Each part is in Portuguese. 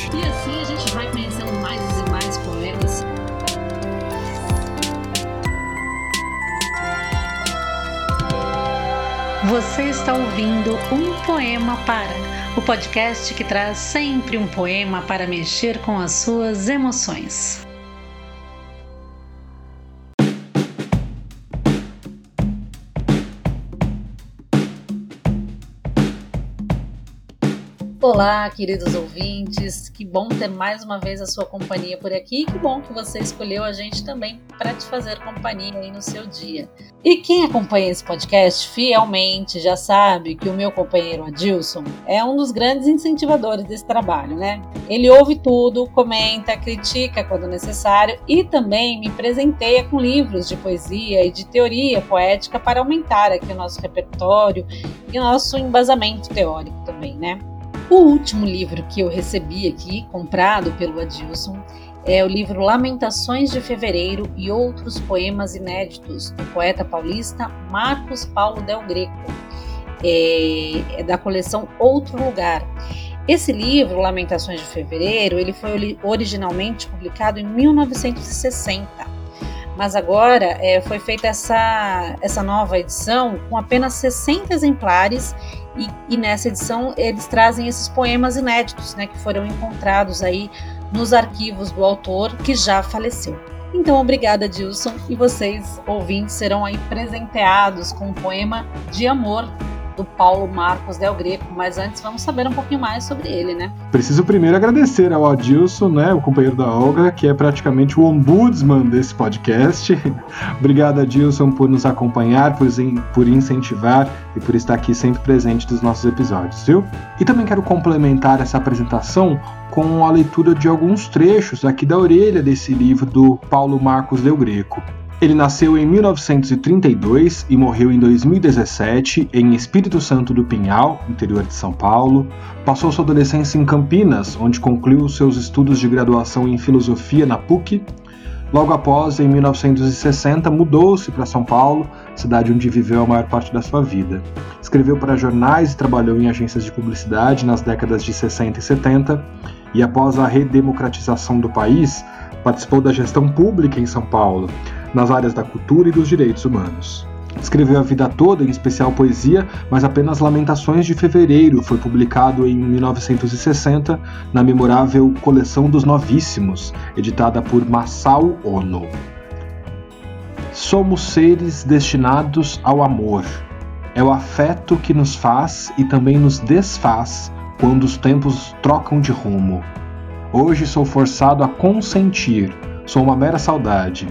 gente. E assim a gente vai conhecendo mais e mais poemas. Você está ouvindo Um Poema Para, o podcast que traz sempre um poema para mexer com as suas emoções. Olá, queridos ouvintes, que bom ter mais uma vez a sua companhia por aqui. Que bom que você escolheu a gente também para te fazer companhia aí no seu dia. E quem acompanha esse podcast fielmente já sabe que o meu companheiro Adilson é um dos grandes incentivadores desse trabalho, né? Ele ouve tudo, comenta, critica quando necessário e também me presenteia com livros de poesia e de teoria poética para aumentar aqui o nosso repertório e o nosso embasamento teórico também, né? O último livro que eu recebi aqui, comprado pelo Adilson, é o livro Lamentações de Fevereiro e Outros Poemas Inéditos, do poeta paulista Marcos Paulo Del Greco, é, é da coleção Outro Lugar. Esse livro, Lamentações de Fevereiro, ele foi originalmente publicado em 1960, mas agora é, foi feita essa, essa nova edição com apenas 60 exemplares e, e, nessa edição eles trazem esses poemas inéditos, né, que foram encontrados aí nos arquivos do autor que já faleceu. Então, obrigada, Dilson, e vocês, ouvintes, serão aí presenteados com um poema de amor do Paulo Marcos Del Greco, mas antes vamos saber um pouquinho mais sobre ele, né? Preciso primeiro agradecer ao Adilson, né, o companheiro da Olga, que é praticamente o ombudsman desse podcast. Obrigado, Adilson, por nos acompanhar, por, por incentivar e por estar aqui sempre presente nos nossos episódios, viu? E também quero complementar essa apresentação com a leitura de alguns trechos aqui da orelha desse livro do Paulo Marcos Del Greco. Ele nasceu em 1932 e morreu em 2017 em Espírito Santo do Pinhal, interior de São Paulo. Passou sua adolescência em Campinas, onde concluiu seus estudos de graduação em filosofia na PUC. Logo após, em 1960, mudou-se para São Paulo, cidade onde viveu a maior parte da sua vida. Escreveu para jornais e trabalhou em agências de publicidade nas décadas de 60 e 70, e após a redemocratização do país, participou da gestão pública em São Paulo, nas áreas da cultura e dos direitos humanos. Escreveu a vida toda, em especial poesia, mas apenas Lamentações de Fevereiro foi publicado em 1960 na memorável Coleção dos Novíssimos, editada por Masao Ono. Somos seres destinados ao amor. É o afeto que nos faz e também nos desfaz quando os tempos trocam de rumo. Hoje sou forçado a consentir, sou uma mera saudade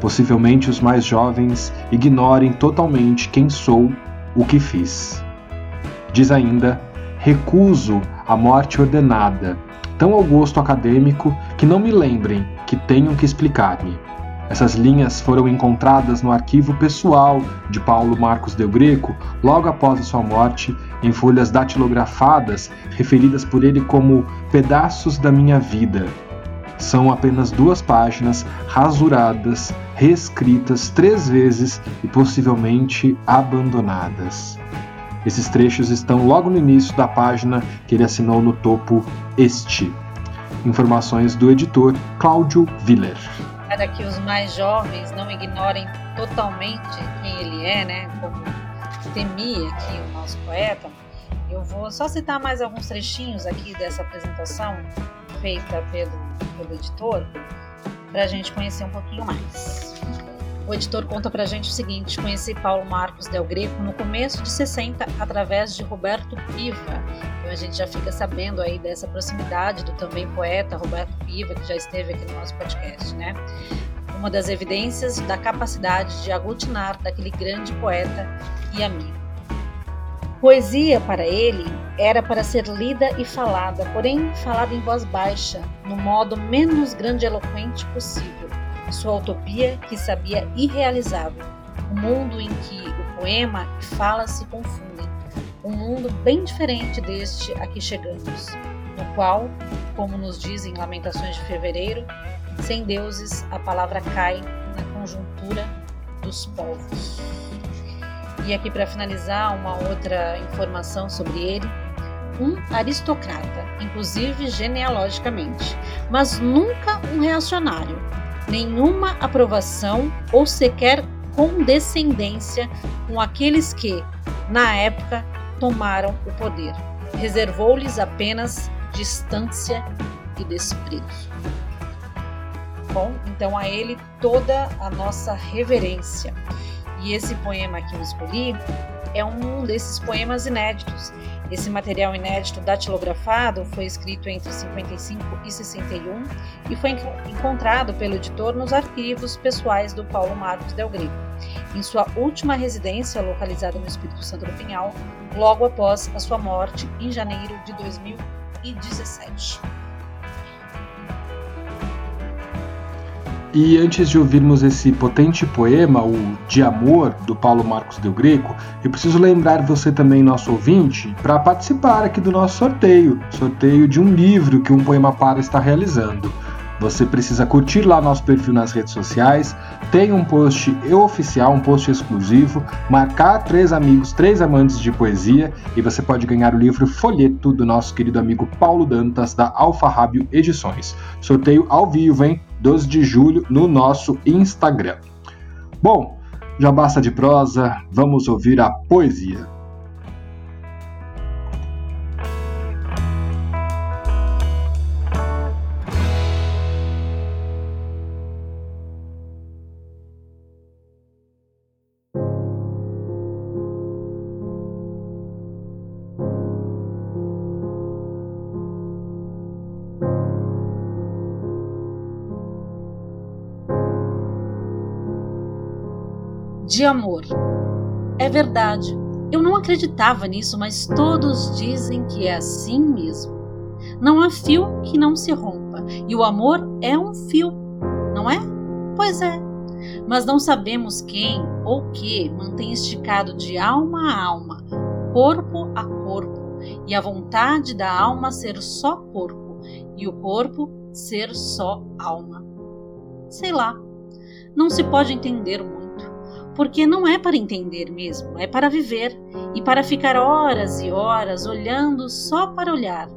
Possivelmente os mais jovens ignorem totalmente quem sou, o que fiz. Diz ainda: recuso a morte ordenada, tão ao gosto acadêmico que não me lembrem que tenham que explicar-me. Essas linhas foram encontradas no arquivo pessoal de Paulo Marcos Del Greco logo após a sua morte, em folhas datilografadas referidas por ele como pedaços da minha vida, são apenas duas páginas rasuradas, reescritas três vezes e possivelmente abandonadas. Esses trechos estão logo no início da página que ele assinou no topo Este. Informações do editor Cláudio Viller. Para que os mais jovens não ignorem totalmente quem ele é, né? Como temia aqui o nosso poeta, eu vou só citar mais alguns trechinhos aqui dessa apresentação feita pelo, pelo editor para a gente conhecer um pouquinho mais. O editor conta para a gente o seguinte: conheci Paulo Marcos Del Greco no começo de 60 através de Roberto Piva. Então a gente já fica sabendo aí dessa proximidade do também poeta Roberto Piva, que já esteve aqui no nosso podcast, né? Uma das evidências da capacidade de aglutinar daquele grande poeta e amigo. Poesia para ele era para ser lida e falada, porém falada em voz baixa, no modo menos grandiloquente possível. Sua utopia que sabia irrealizável, um mundo em que o poema e fala se confundem, um mundo bem diferente deste a que chegamos, no qual, como nos dizem Lamentações de Fevereiro, sem deuses a palavra cai na conjuntura dos povos. E aqui para finalizar, uma outra informação sobre ele. um aristocrata, inclusive genealogicamente, mas nunca um reacionário. Nenhuma aprovação ou sequer condescendência com aqueles que, na época, tomaram o poder. Reservou-lhes apenas distância e desprezo. Bom, então a ele toda a nossa reverência. E esse poema que eu escolhi é um desses poemas inéditos. Esse material inédito datilografado foi escrito entre 55 e 61 e foi encontrado pelo editor nos arquivos pessoais do Paulo Marcos Del em sua última residência localizada no Espírito Santo do Pinhal, logo após a sua morte em janeiro de 2017. E antes de ouvirmos esse potente poema, o De Amor, do Paulo Marcos Del Greco, eu preciso lembrar você também, nosso ouvinte, para participar aqui do nosso sorteio sorteio de um livro que um Poema Para está realizando. Você precisa curtir lá nosso perfil nas redes sociais, tem um post oficial, um post exclusivo, marcar três amigos, três amantes de poesia e você pode ganhar o livro Folheto do nosso querido amigo Paulo Dantas da Alfarrábio Edições. Sorteio ao vivo, hein? 12 de julho no nosso Instagram. Bom, já basta de prosa, vamos ouvir a poesia. De amor. É verdade, eu não acreditava nisso, mas todos dizem que é assim mesmo. Não há fio que não se rompa, e o amor é um fio, não é? Pois é. Mas não sabemos quem ou que mantém esticado de alma a alma, corpo a corpo, e a vontade da alma ser só corpo, e o corpo ser só alma. Sei lá, não se pode entender muito porque não é para entender mesmo, é para viver e para ficar horas e horas olhando só para olhar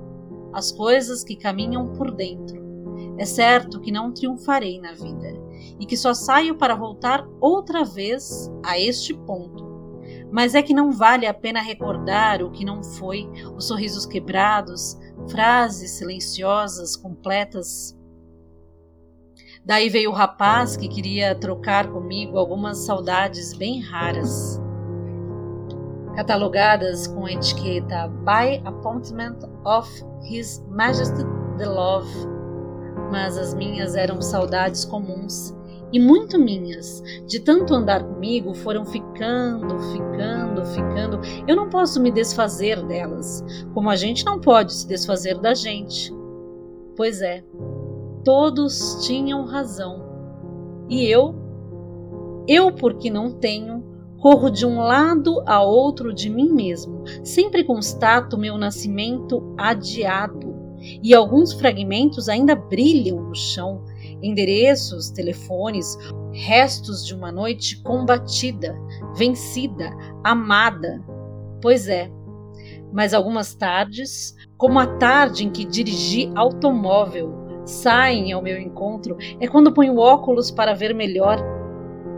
as coisas que caminham por dentro. É certo que não triunfarei na vida e que só saio para voltar outra vez a este ponto. Mas é que não vale a pena recordar o que não foi, os sorrisos quebrados, frases silenciosas, completas, Daí veio o rapaz que queria trocar comigo algumas saudades bem raras, catalogadas com a etiqueta By Appointment of His Majesty the Love. Mas as minhas eram saudades comuns e muito minhas. De tanto andar comigo, foram ficando, ficando, ficando. Eu não posso me desfazer delas, como a gente não pode se desfazer da gente. Pois é, todos tinham razão. E eu, eu porque não tenho, corro de um lado a outro de mim mesmo, sempre constato meu nascimento adiado, e alguns fragmentos ainda brilham no chão, endereços, telefones, restos de uma noite combatida, vencida, amada. Pois é, mas algumas tardes, como a tarde em que dirigi automóvel, saem ao meu encontro é quando ponho óculos para ver melhor.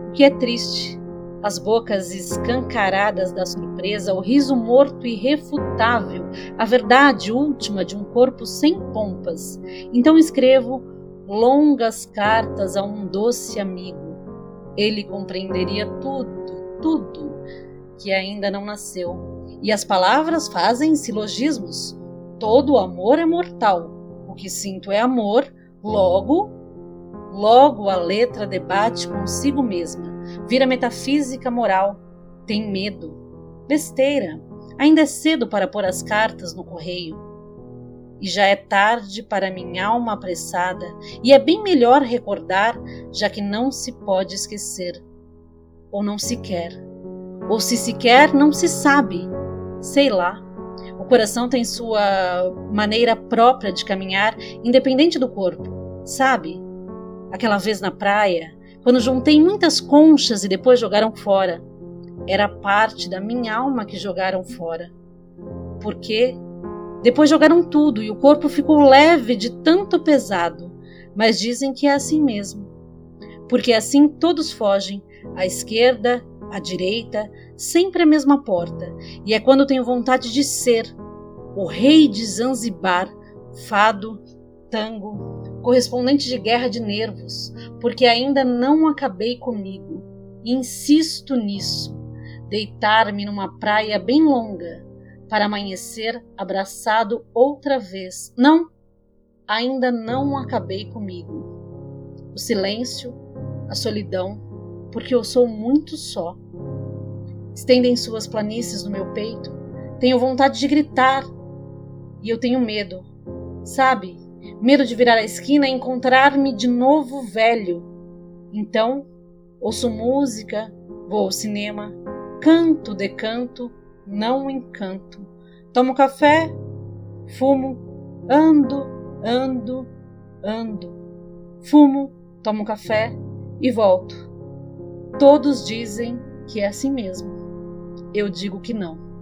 O que é triste, as bocas escancaradas da surpresa, o riso morto irrefutável, a verdade última de um corpo sem pompas. Então escrevo longas cartas a um doce amigo. Ele compreenderia tudo, tudo, que ainda não nasceu. E as palavras fazem silogismos. Todo amor é mortal o que sinto é amor, logo, logo a letra debate consigo mesma, vira metafísica moral, tem medo. Besteira, ainda é cedo para pôr as cartas no correio. E já é tarde para minha alma apressada, e é bem melhor recordar, já que não se pode esquecer. Ou não se quer. Ou se se quer, não se sabe. Sei lá. O coração tem sua maneira própria de caminhar, independente do corpo. Sabe? Aquela vez na praia, quando juntei muitas conchas e depois jogaram fora. Era parte da minha alma que jogaram fora. Por quê? Depois jogaram tudo e o corpo ficou leve de tanto pesado, mas dizem que é assim mesmo. Porque assim todos fogem, à esquerda, à direita, sempre a mesma porta, e é quando tenho vontade de ser o rei de Zanzibar, fado, tango, correspondente de guerra de nervos, porque ainda não acabei comigo. Insisto nisso. Deitar-me numa praia bem longa, para amanhecer abraçado outra vez. Não, ainda não acabei comigo. O silêncio, a solidão, porque eu sou muito só. Estendem suas planícies no meu peito. Tenho vontade de gritar. E eu tenho medo. Sabe? Medo de virar a esquina e encontrar-me de novo velho. Então, ouço música, vou ao cinema, canto, decanto, não encanto. Tomo café, fumo, ando, ando, ando. Fumo, tomo café e volto. Todos dizem que é assim mesmo. Eu digo que não.